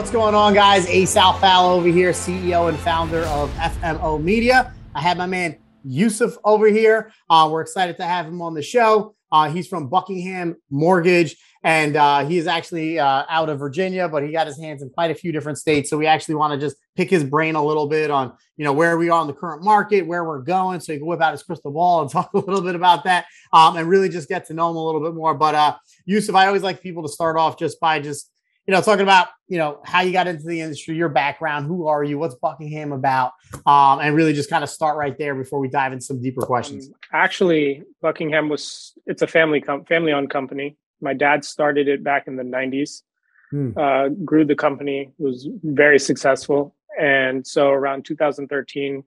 What's going on, guys? Ace Alfal over here, CEO and founder of FMO Media. I have my man Yousuf over here. Uh, we're excited to have him on the show. Uh, he's from Buckingham Mortgage, and uh, he is actually uh, out of Virginia, but he got his hands in quite a few different states. So we actually want to just pick his brain a little bit on, you know, where we are in the current market, where we're going, so he can whip out his crystal ball and talk a little bit about that, um, and really just get to know him a little bit more. But uh, Yousuf, I always like people to start off just by just you know, talking about, you know, how you got into the industry, your background, who are you, what's Buckingham about, um, and really just kind of start right there before we dive into some deeper questions. Um, actually, Buckingham was it's a family com- family owned company. My dad started it back in the '90s, hmm. uh, grew the company, was very successful, and so around 2013,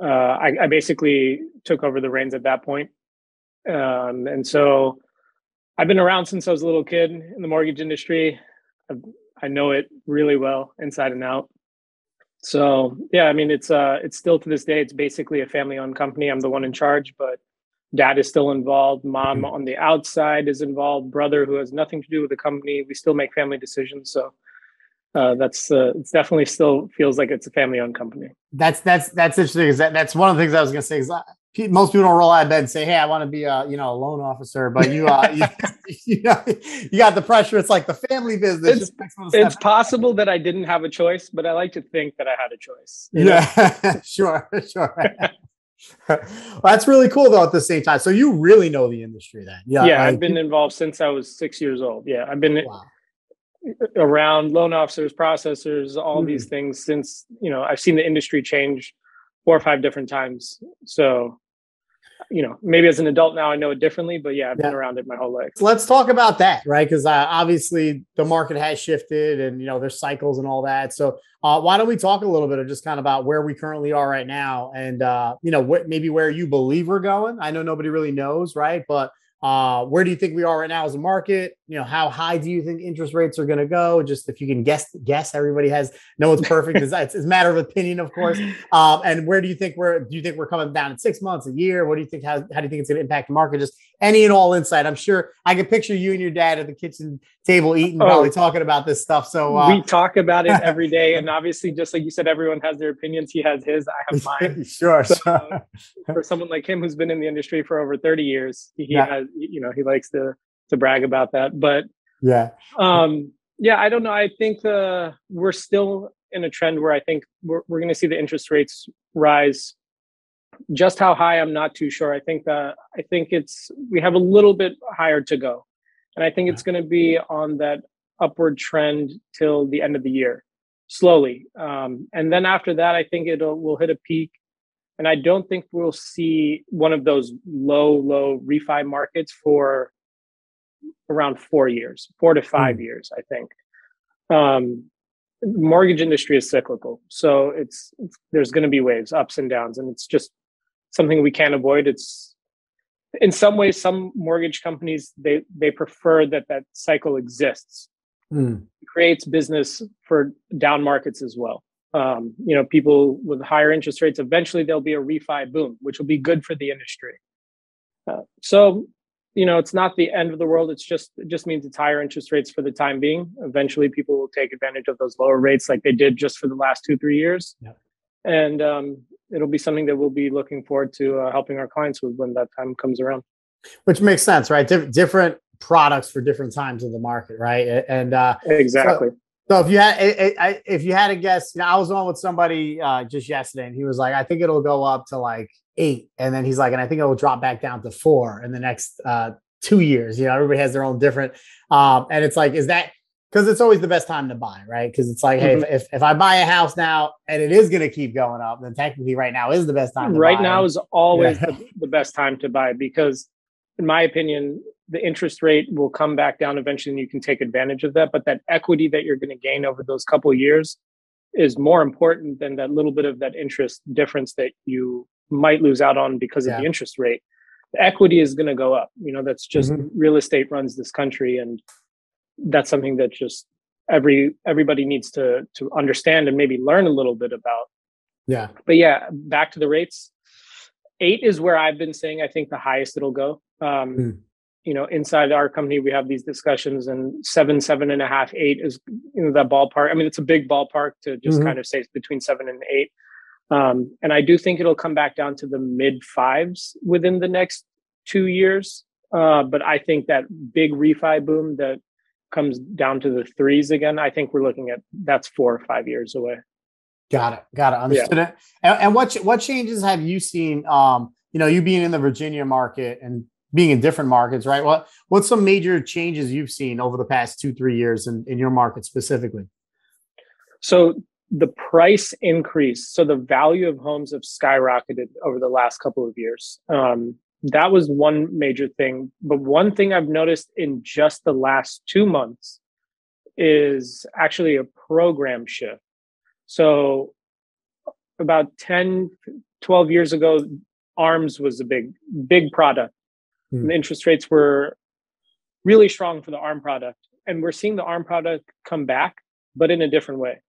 uh, I, I, basically took over the reins at that point. Um, and so I've been around since I was a little kid in the mortgage industry. I know it really well inside and out. So yeah, I mean it's uh it's still to this day it's basically a family owned company. I'm the one in charge, but dad is still involved, mom mm-hmm. on the outside is involved, brother who has nothing to do with the company. We still make family decisions. So uh, that's uh, it's definitely still feels like it's a family owned company. That's that's that's interesting. That, that's one of the things I was gonna say. Is most people don't roll out of bed and say, "Hey, I want to be a you know a loan officer," but you uh, you, you, know, you got the pressure. It's like the family business. It's, it's possible that I didn't have a choice, but I like to think that I had a choice. Yeah, sure, sure. well, that's really cool though. At the same time, so you really know the industry then. Yeah, yeah. I've been involved since I was six years old. Yeah, I've been wow. around loan officers, processors, all mm. these things since you know I've seen the industry change four or five different times. So you know, maybe as an adult now I know it differently, but yeah, I've yeah. been around it my whole life. Let's talk about that, right? Because uh, obviously the market has shifted, and you know there's cycles and all that. So uh, why don't we talk a little bit of just kind of about where we currently are right now, and uh, you know what maybe where you believe we're going. I know nobody really knows, right? But uh, where do you think we are right now as a market? You know, how high do you think interest rates are going to go? Just if you can guess, guess. Everybody has no one's perfect. it's, it's, a matter of opinion, of course. Um, and where do you think we're? Do you think we're coming down in six months, a year? What do you think? How, how do you think it's going to impact the market? Just any and all insight. I'm sure I can picture you and your dad at the kitchen table eating, oh, probably talking about this stuff. So uh, we talk about it every day, and obviously, just like you said, everyone has their opinions. He has his, I have mine. sure. So, for someone like him who's been in the industry for over 30 years, he yeah. has, you know, he likes to to brag about that. But yeah, um, yeah, I don't know. I think uh, we're still in a trend where I think we're we're going to see the interest rates rise. Just how high i'm not too sure. I think that i think it's we have a little bit higher to go. And i think it's going to be on that upward trend till the end of the year slowly. Um, and then after that i think it'll will hit a peak and i don't think we'll see one of those low low refi markets for around four years four to five mm. years i think um, mortgage industry is cyclical so it's, it's there's going to be waves ups and downs and it's just something we can't avoid. It's in some ways, some mortgage companies they they prefer that that cycle exists. Mm. It creates business for down markets as well. Um, you know, people with higher interest rates, eventually there'll be a refi boom, which will be good for the industry. Uh, so, you know, it's not the end of the world. It's just it just means it's higher interest rates for the time being. Eventually, people will take advantage of those lower rates, like they did just for the last two three years. Yeah. And um, it'll be something that we'll be looking forward to uh, helping our clients with when that time comes around. Which makes sense, right? Dif- different products for different times of the market, right? And uh, exactly. So, so if you had if you had a guess, you know, I was on with somebody uh, just yesterday, and he was like, "I think it'll go up to like eight, and then he's like, and I think it will drop back down to four in the next uh, two years." You know, everybody has their own different, um, and it's like, is that because it's always the best time to buy, right? Because it's like, mm-hmm. hey, if, if I buy a house now and it is going to keep going up, then technically right now is the best time. right buy. now is always yeah. the, the, best time to buy because, in my opinion, the interest rate will come back down eventually, and you can take advantage of that. But that equity that you're going to gain over those couple years is more important than that little bit of that interest difference that you might lose out on because yeah. of the interest rate. The equity is going to go up. You know, that's just mm-hmm. real estate runs this country, and that's something that just every everybody needs to to understand and maybe learn a little bit about yeah but yeah back to the rates eight is where i've been saying i think the highest it'll go um mm. You know, inside our company, we have these discussions, and seven, seven and a half, eight is you know that ballpark. I mean, it's a big ballpark to just mm-hmm. kind of say it's between seven and eight. Um, and I do think it'll come back down to the mid fives within the next two years. Uh, but I think that big refi boom that comes down to the threes again, I think we're looking at that's four or five years away. Got it. Got it. Understood yeah. it. And, and, what what changes have you seen? Um, you know, you being in the Virginia market and being in different markets, right? What what's some major changes you've seen over the past two three years in, in your market specifically? So the price increase, so the value of homes have skyrocketed over the last couple of years. Um, that was one major thing. But one thing I've noticed in just the last two months is actually a program shift. So about 10, 12 years ago, ARMS was a big, big product. Hmm. The interest rates were really strong for the ARM product. And we're seeing the ARM product come back, but in a different way.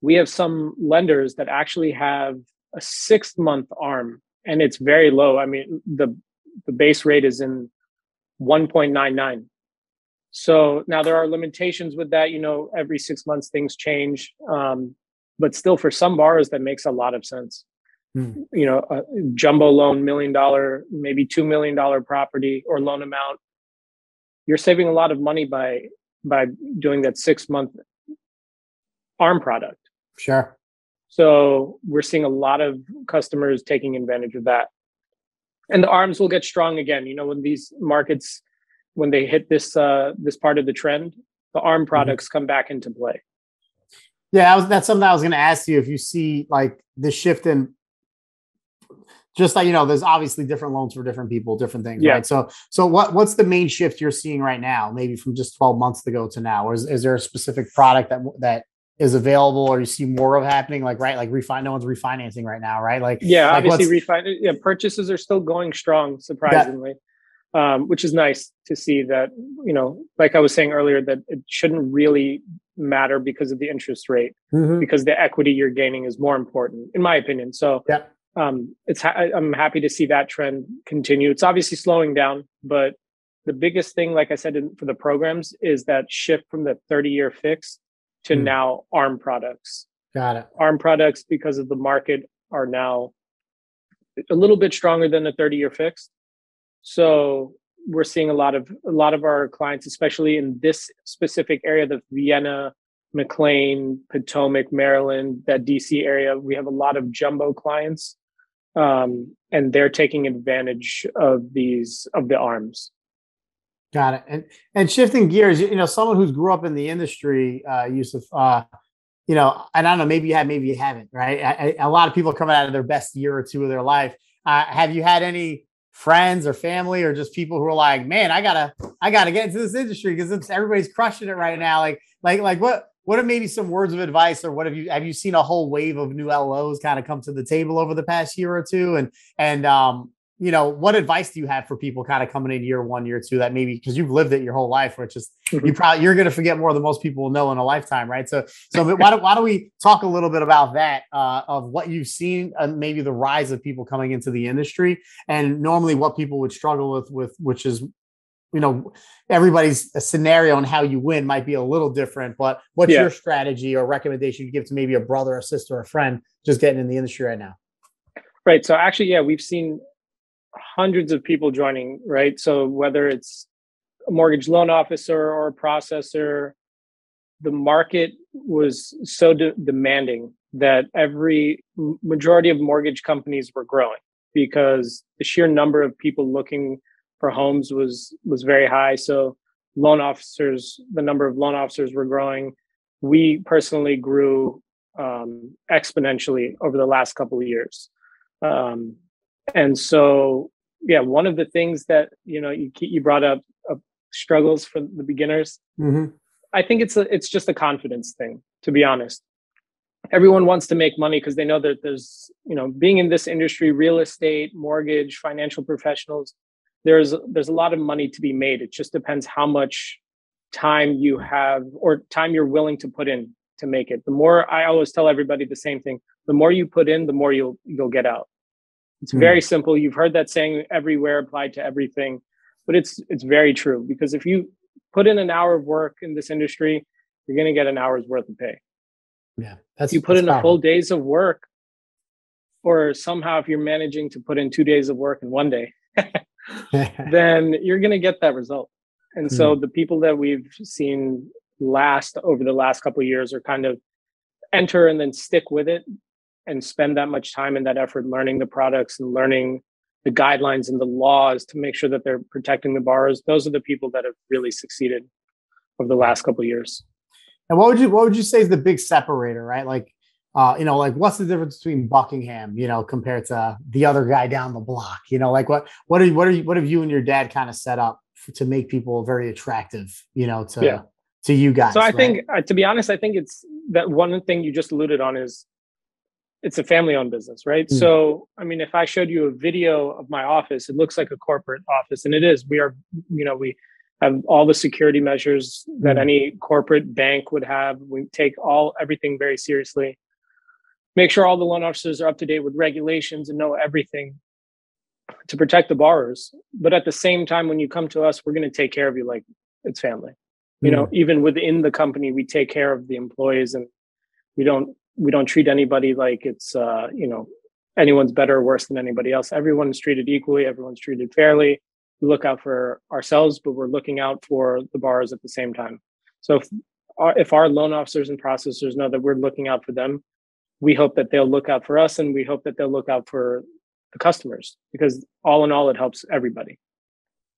We have some lenders that actually have a six month ARM and it's very low. I mean, the the base rate is in 1.99. So now there are limitations with that. You know, every six months things change, um, but still, for some borrowers, that makes a lot of sense. Hmm. You know, a jumbo loan, million dollar, maybe two million dollar property or loan amount. You're saving a lot of money by by doing that six month arm product. Sure. So we're seeing a lot of customers taking advantage of that. And the arms will get strong again. You know, when these markets, when they hit this uh, this part of the trend, the arm mm-hmm. products mm-hmm. come back into play. Yeah, was, that's something I was going to ask you. If you see like the shift in, just like you know, there's obviously different loans for different people, different things, yeah. right? So, so what what's the main shift you're seeing right now? Maybe from just 12 months ago to now, or is, is there a specific product that that is available or you see more of happening like right like refi no one's refinancing right now right like yeah like obviously refi- yeah purchases are still going strong surprisingly yeah. um, which is nice to see that you know like i was saying earlier that it shouldn't really matter because of the interest rate mm-hmm. because the equity you're gaining is more important in my opinion so yeah um, it's ha- i'm happy to see that trend continue it's obviously slowing down but the biggest thing like i said in, for the programs is that shift from the 30 year fixed to mm. now ARM products. Got it. ARM products, because of the market, are now a little bit stronger than the 30 year fixed. So we're seeing a lot of a lot of our clients, especially in this specific area, the Vienna, McLean, Potomac, Maryland, that DC area. We have a lot of jumbo clients, um, and they're taking advantage of these of the arms. Got it. And and shifting gears, you know, someone who's grew up in the industry, uh, Yousuf, uh, you know, and I don't know, maybe you have, maybe you haven't, right? I, I, a lot of people coming out of their best year or two of their life. Uh, have you had any friends or family or just people who are like, man, I gotta, I gotta get into this industry because everybody's crushing it right now. Like, like, like what? What are maybe some words of advice, or what have you have you seen a whole wave of new LOs kind of come to the table over the past year or two? And and um, you know, what advice do you have for people kind of coming in year one, year two that maybe because you've lived it your whole life, which is mm-hmm. you probably you're going to forget more than most people will know in a lifetime, right? So, so why don't why don't we talk a little bit about that uh, of what you've seen and maybe the rise of people coming into the industry, and normally what people would struggle with, with which is you know everybody's scenario and how you win might be a little different but what's yeah. your strategy or recommendation you give to maybe a brother a sister or a friend just getting in the industry right now right so actually yeah we've seen hundreds of people joining, right? So whether it's a mortgage loan officer or a processor, the market was so de- demanding that every majority of mortgage companies were growing because the sheer number of people looking for homes was was very high. So loan officers, the number of loan officers were growing. We personally grew um, exponentially over the last couple of years. Um, and so yeah one of the things that you know you you brought up uh, struggles for the beginners mm-hmm. i think it's a it's just a confidence thing to be honest everyone wants to make money because they know that there's you know being in this industry real estate mortgage financial professionals there's there's a lot of money to be made it just depends how much time you have or time you're willing to put in to make it the more i always tell everybody the same thing the more you put in the more you'll you'll get out it's very mm. simple. You've heard that saying everywhere applied to everything. but it's it's very true because if you put in an hour of work in this industry, you're going to get an hour's worth of pay. Yeah, that's if you put in powerful. a full days of work, or somehow if you're managing to put in two days of work in one day, then you're going to get that result. And mm. so hmm. the people that we've seen last over the last couple years are kind of enter and then stick with it and spend that much time and that effort learning the products and learning the guidelines and the laws to make sure that they're protecting the borrowers those are the people that have really succeeded over the last couple years and what would you what would you say is the big separator right like uh, you know, like what's the difference between Buckingham, you know, compared to the other guy down the block? You know, like what what are you, what are you, what have you and your dad kind of set up for, to make people very attractive, you know, to yeah. to you guys? So I right? think, uh, to be honest, I think it's that one thing you just alluded on is it's a family-owned business, right? Mm. So I mean, if I showed you a video of my office, it looks like a corporate office, and it is. We are, you know, we have all the security measures that mm. any corporate bank would have. We take all everything very seriously make sure all the loan officers are up to date with regulations and know everything to protect the borrowers. But at the same time, when you come to us, we're going to take care of you like it's family. You know, mm. even within the company, we take care of the employees and we don't we don't treat anybody like it's uh, you know anyone's better or worse than anybody else. Everyone's treated equally. Everyone's treated fairly. We look out for ourselves, but we're looking out for the borrowers at the same time. So if our, if our loan officers and processors know that we're looking out for them, we hope that they'll look out for us and we hope that they'll look out for the customers because all in all it helps everybody.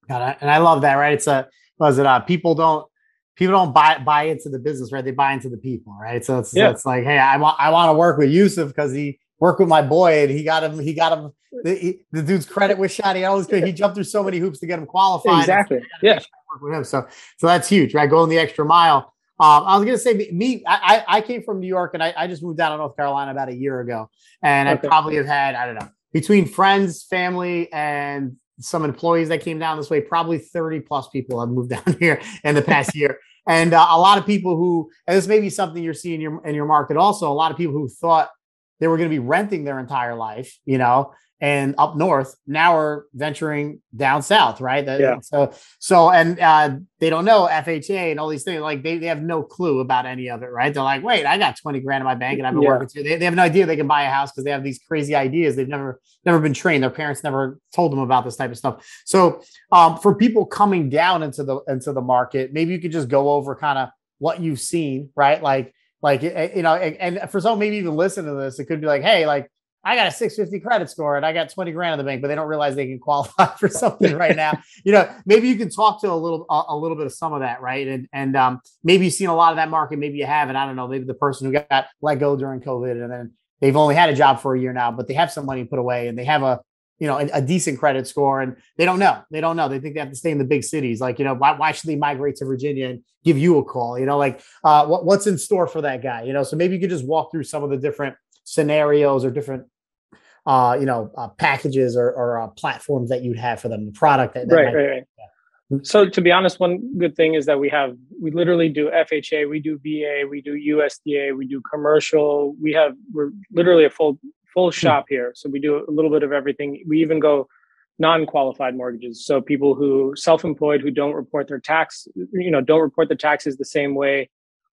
Got it. and i love that right? It's a was it uh people don't people don't buy buy into the business right? They buy into the people right? So it's, yeah. it's like hey i want i want to work with yousuf because he worked with my boy and he got him he got him the, he, the dude's credit was shot he always he jumped through so many hoops to get him qualified. Exactly. Yeah. Work with him. So so that's huge right? Going the extra mile um, I was gonna say me. I, I came from New York and I, I just moved down to North Carolina about a year ago, and okay. I probably have had I don't know between friends, family, and some employees that came down this way. Probably thirty plus people have moved down here in the past year, and uh, a lot of people who and this may be something you're seeing in your in your market also. A lot of people who thought they were going to be renting their entire life, you know, and up north now we're venturing down south right? Yeah. so so and uh, they don't know fha and all these things like they, they have no clue about any of it right? They're like wait i got 20 grand in my bank and i've been yeah. working too they, they have no idea they can buy a house because they have these crazy ideas. They've never never been trained. Their parents never told them about this type of stuff. So um, for people coming down into the into the market maybe you could just go over kind of what you've seen right? Like like you know and for some maybe even listen to this it could be like hey like I got a 650 credit score and I got 20 grand in the bank, but they don't realize they can qualify for something right now. you know, maybe you can talk to a little a, a, little bit of some of that, right? And and um, maybe you've seen a lot of that market, maybe you haven't. I don't know. Maybe the person who got let go during COVID and then they've only had a job for a year now, but they have some money put away and they have a you know a, a decent credit score and they don't know. They don't know. They think they have to stay in the big cities. Like you know, why why should they migrate to Virginia and give you a call? You know, like uh, what what's in store for that guy? You know, so maybe you could just walk through some of the different scenarios or different uh, you know, uh, packages or, or uh, platforms that you'd have for them, the product that, that right, might, right, right. Yeah. So to be honest, one good thing is that we have we literally do FHA, we do VA, we do USDA, we do commercial. We have we're literally a full full hmm. shop here. So we do a little bit of everything. We even go non-qualified mortgages. So people who self-employed who don't report their tax, you know, don't report the taxes the same way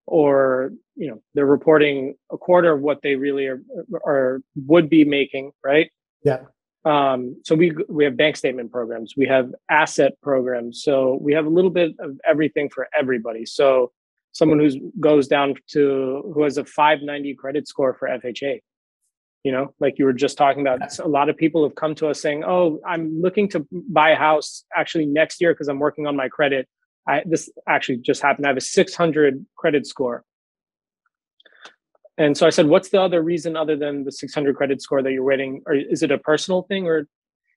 or you know they're reporting a quarter of what they really are, are would be making right? Yeah. Um, so we we have bank statement programs we have asset programs so we have a little bit of everything for everybody. So someone who goes down to who has a 590 credit score for fha you know like you were just talking about a lot of people have come to us saying oh i'm looking to buy a house actually next year because i'm working on my credit I, this actually just happened. I have a 600 credit score. And so I said, what's the other reason other than the 600 credit score that you're waiting? Or is it a personal thing? Or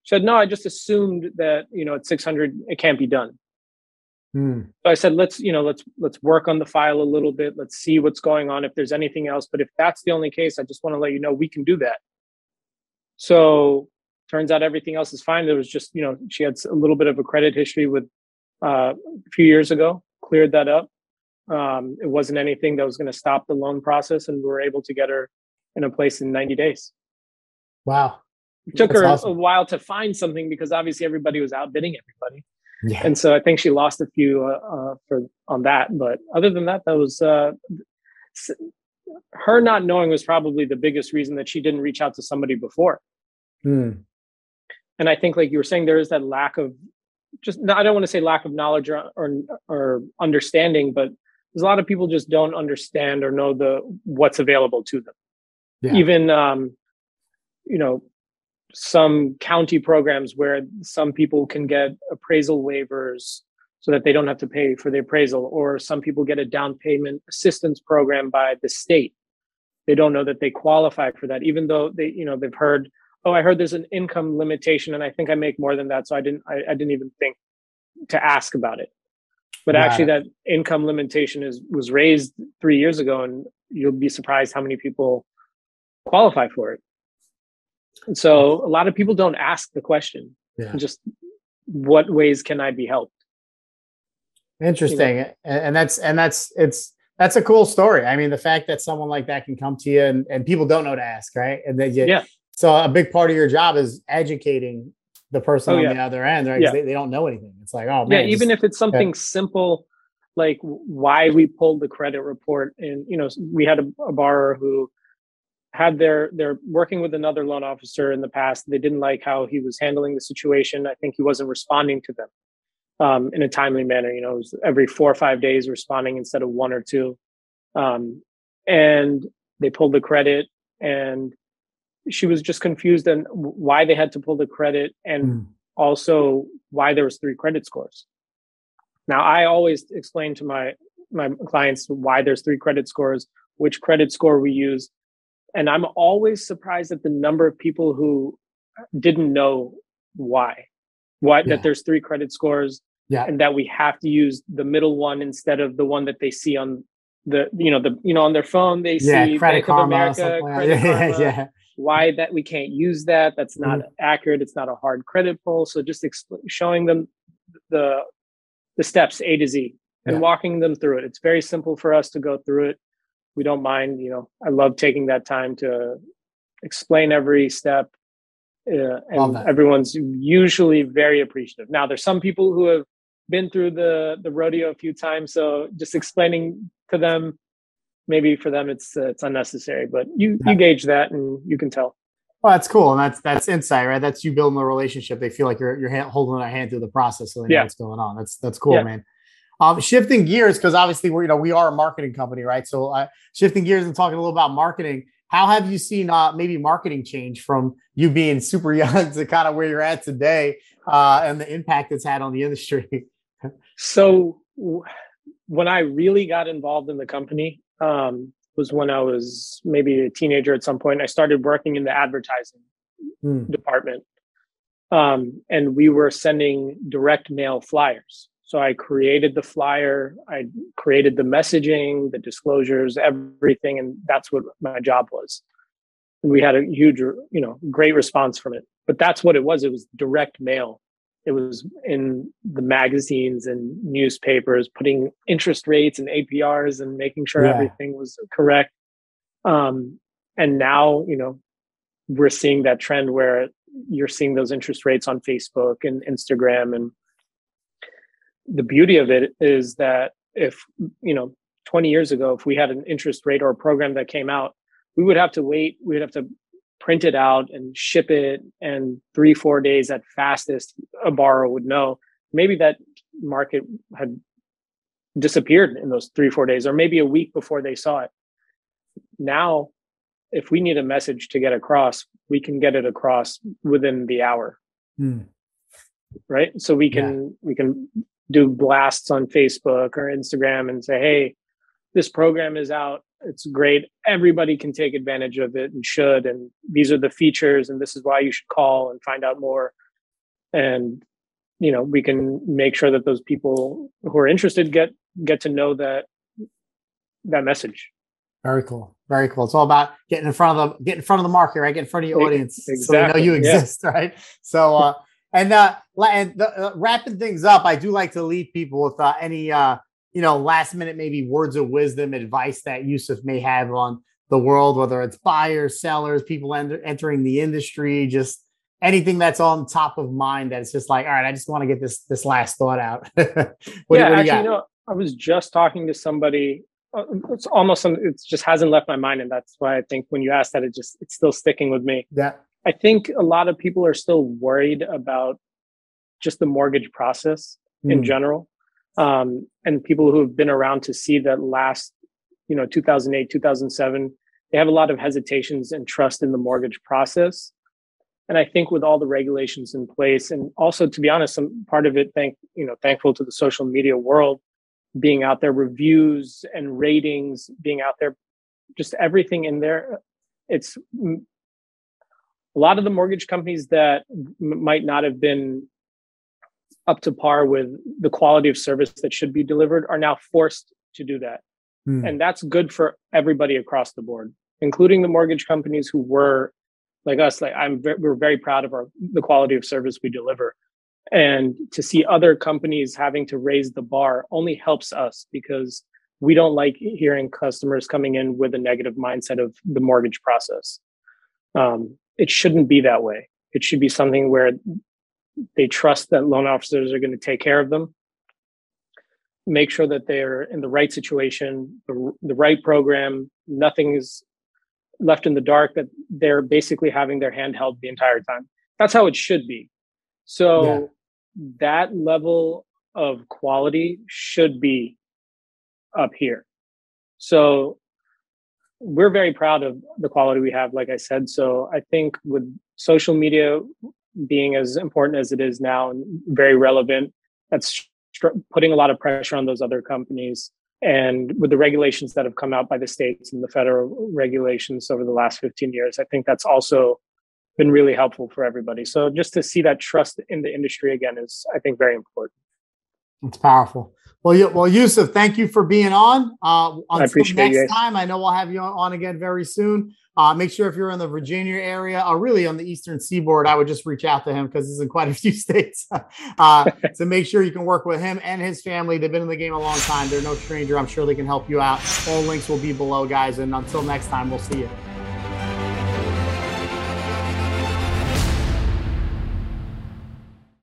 she said, no, I just assumed that, you know, at 600, it can't be done. Hmm. So I said, let's, you know, let's, let's work on the file a little bit. Let's see what's going on. If there's anything else, but if that's the only case, I just want to let you know, we can do that. So turns out everything else is fine. There was just, you know, she had a little bit of a credit history with uh, a few years ago, cleared that up. Um, it wasn't anything that was going to stop the loan process, and we were able to get her in a place in 90 days. Wow. It took That's her awesome. a while to find something because obviously everybody was outbidding everybody. Yeah. And so I think she lost a few uh, uh, for on that. But other than that, that was uh, her not knowing was probably the biggest reason that she didn't reach out to somebody before. Hmm. And I think, like you were saying, there is that lack of just I don't want to say lack of knowledge or, or, or understanding, but there's a lot of people just don't understand or know the what's available to them. Yeah. Even um, you know, some county programs where some people can get appraisal waivers so that they don't have to pay for the appraisal, or some people get a down payment assistance program by the state. They don't know that they qualify for that, even though they, you know, they've heard oh, I heard there's an income limitation and I think I make more than that. So I didn't, I, I didn't even think to ask about it. But right. actually that income limitation is, was raised three years ago and you'll be surprised how many people qualify for it. And so a lot of people don't ask the question, yeah. just what ways can I be helped? Interesting. You know? And that's, and that's, it's, that's a cool story. I mean, the fact that someone like that can come to you and, and people don't know to ask, right? And then you, yeah. So a big part of your job is educating the person oh, on the other end, right? Yeah. They, they, don't know anything. It's like, oh man. Yeah, even just, if it's something yeah. simple, like why we pulled the credit report, and you know, we had a, a borrower who had their they're working with another loan officer in the past. They didn't like how he was handling the situation. I think he wasn't responding to them um, in a timely manner. You know, every four or five days responding instead of one or two. Um, and they pulled the credit and she was just confused on why they had to pull the credit and mm. also why there was three credit scores. Now, I always explain to my my clients why there's three credit scores, which credit score we use, and I'm always surprised at the number of people who didn't know why, why yeah. that there's three credit scores, yeah. and that we have to use the middle one instead of the one that they see on the you know the you know on their phone they yeah, see Credit Bank Karma, of America, Credit Karma, yeah, why that we can't use that? That's not mm-hmm. accurate. It's not a hard credit pull. So just showing them the the steps a to z and yeah. walking them through it. It's very simple for us to go through it. We don't mind you know i love taking that time to explain every step uh, and everyone's usually very appreciative. Now there's some people who have been through the the rodeo a few times so just explaining to them maybe for them it's uh, it's unnecessary but you you gauge that and you can tell. Well that's cool and that's that's insight right? That's you building a relationship. They feel like you're you're holding a hand through the process so they know yeah. what's going on. That's that's cool yeah. man. Um, shifting gears because obviously we're you know we are a marketing company right? So uh, shifting gears and talking a little about marketing how have you seen uh, maybe marketing change from you being super young to kind of where you're at today uh, and the impact it's had on the industry so when i really got involved in the company um, was when I was maybe a teenager at some point. I started working in the advertising mm. department. Um, and we were sending direct mail flyers. So I created the flyer, I created the messaging, the disclosures, everything, and that's what my job was. And we had a huge, you know, great response from it. But that's what it was. It was direct mail it was in the magazines and newspapers putting interest rates and aprs and making sure yeah. everything was correct um, and now you know we're seeing that trend where you're seeing those interest rates on facebook and instagram and the beauty of it is that if you know 20 years ago if we had an interest rate or a program that came out we would have to wait we would have to print it out and ship it and three four days at fastest a borrower would know maybe that market had disappeared in those three four days or maybe a week before they saw it now if we need a message to get across we can get it across within the hour hmm. right so we can yeah. we can do blasts on facebook or instagram and say hey this program is out it's great. Everybody can take advantage of it and should. And these are the features, and this is why you should call and find out more. And you know, we can make sure that those people who are interested get get to know that that message. Very cool. Very cool. It's all about getting in front of the get in front of the market, right? Get in front of your audience, exactly. so they know you exist, yeah. right? So, uh, and uh, and the, uh, wrapping things up, I do like to leave people with uh, any uh, you know, last minute maybe words of wisdom, advice that Yousuf may have on the world, whether it's buyers, sellers, people enter, entering the industry, just anything that's on top of mind that's just like, all right, I just want to get this this last thought out. what, yeah, what actually, you know, I was just talking to somebody. Uh, it's almost some, it just hasn't left my mind, and that's why I think when you ask that, it just it's still sticking with me. Yeah, I think a lot of people are still worried about just the mortgage process mm. in general, um, and people who have been around to see that last, you know, 2008, 2007, they have a lot of hesitations and trust in the mortgage process and I think with all the regulations in place, and also to be honest, some part of it, thank you know, thankful to the social media world being out there, reviews and ratings being out there, just everything in there. It's a lot of the mortgage companies that m- might not have been up to par with the quality of service that should be delivered are now forced to do that. Hmm. And that's good for everybody across the board, including the mortgage companies who were like us like i'm we're very proud of our the quality of service we deliver and to see other companies having to raise the bar only helps us because we don't like hearing customers coming in with a negative mindset of the mortgage process um, it shouldn't be that way it should be something where they trust that loan officers are going to take care of them make sure that they're in the right situation the, the right program nothing is left in the dark that they're basically having their hand held the entire time. That's how it should be. So yeah. that level of quality should be up here. So we're very proud of the quality we have, like I said. So I think with social media being as important as it is now and very relevant, that's putting a lot of pressure on those other companies and with the regulations that have come out by the states and the federal regulations over the last 15 years, I think that's also been really helpful for everybody. So just to see that trust in the industry again is, I think, very important. It's powerful. Well, well, Yousuf, thank you for being on. Uh, until next time, I know we'll have you on again very soon. Uh, make sure if you're in the Virginia area or really on the Eastern Seaboard, I would just reach out to him because he's in quite a few states. uh, so make sure you can work with him and his family. They've been in the game a long time. They're no stranger. I'm sure they can help you out. All links will be below, guys. And until next time, we'll see you.